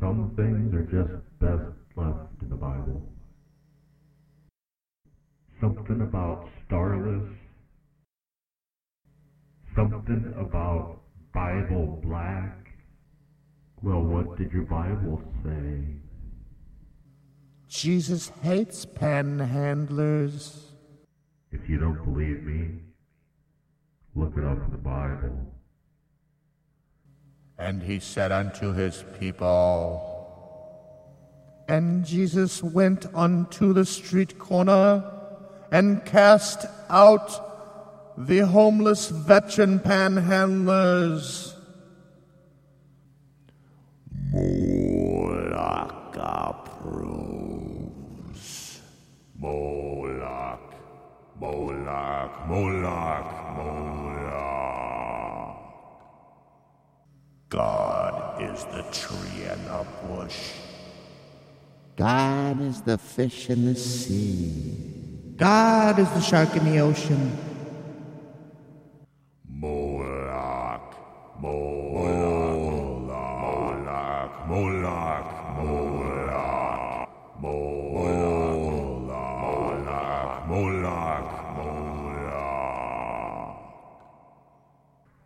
Some things are just best left in the Bible. Something about starless. Something about Bible black. Well, what did your Bible say? Jesus hates panhandlers. If you don't believe me, look it up in the Bible. And he said unto his people, And Jesus went unto the street corner and cast out the homeless veteran panhandlers. Moloch approves. Moloch, Moloch, Moloch, Moloch. God is the tree and the bush. God is the fish in the sea. God is the shark in the ocean. Moloch, Moloch, Moloch, Moloch, Moloch, Moloch, Moloch, Moloch.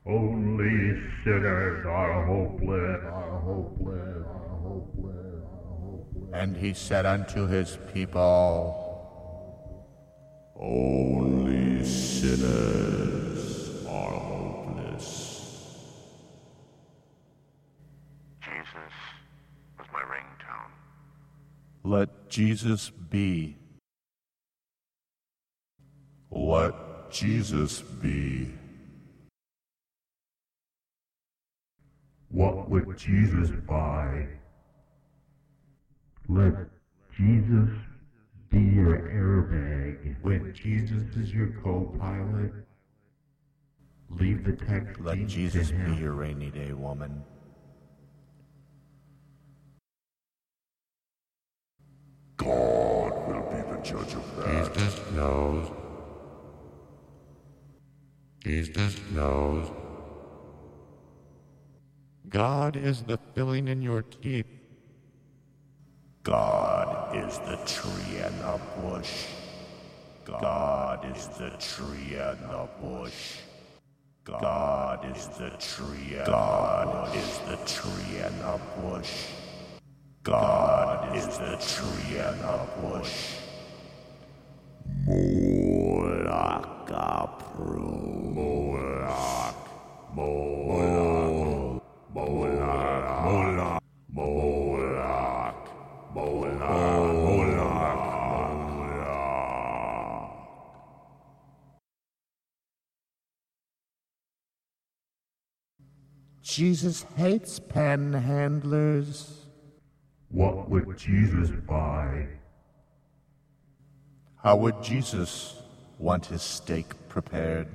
Only sinners are hopeless. Are hopeless. Are hopeless. And he said unto his people, Only sinners are hopeless. Jesus was my ringtone. Let Jesus be. Let Jesus be. What would Jesus buy? Let Jesus be your airbag. When Jesus is your co-pilot, leave the text Let Jesus to him. be your rainy day woman. God will be the judge of that. Jesus knows. Jesus knows. God is the filling in your teeth. God is the tree and the bush. God is the tree and the bush. God is the tree and God is the tree and the bush. God is the tree and the bush. Moloch approve. Jesus hates panhandlers. What would Jesus buy? How would Jesus want his steak prepared?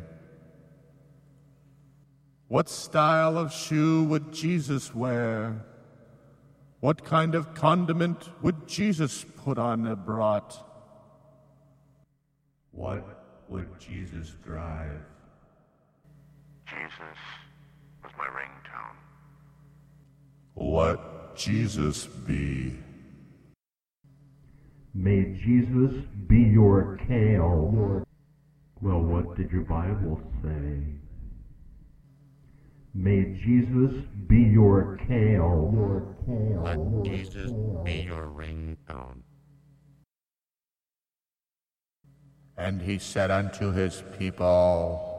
What style of shoe would Jesus wear? What kind of condiment would Jesus put on a brat? What would Jesus drive? Jesus was my ringtone. Let Jesus be. May Jesus be your kale. Well, what did your Bible say? May Jesus be your kale. Let Jesus be your ringtone. And he said unto his people,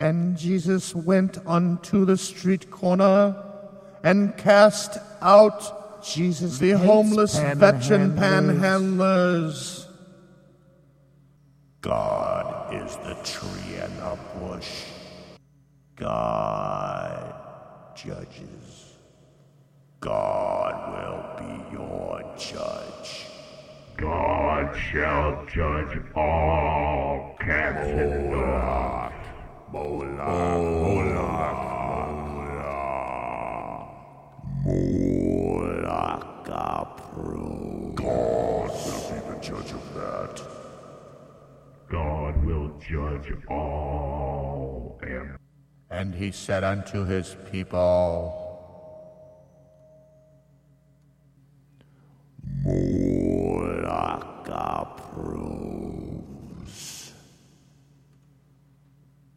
And Jesus went unto the street corner and cast out Jesus the hates homeless veteran panhandlers. panhandlers. God is the tree and the bush. God judges. God will be your judge. God shall judge all cats dogs. Moloch, Moloch, Moloch. God will be the judge of that. God will judge all. And he said unto his people,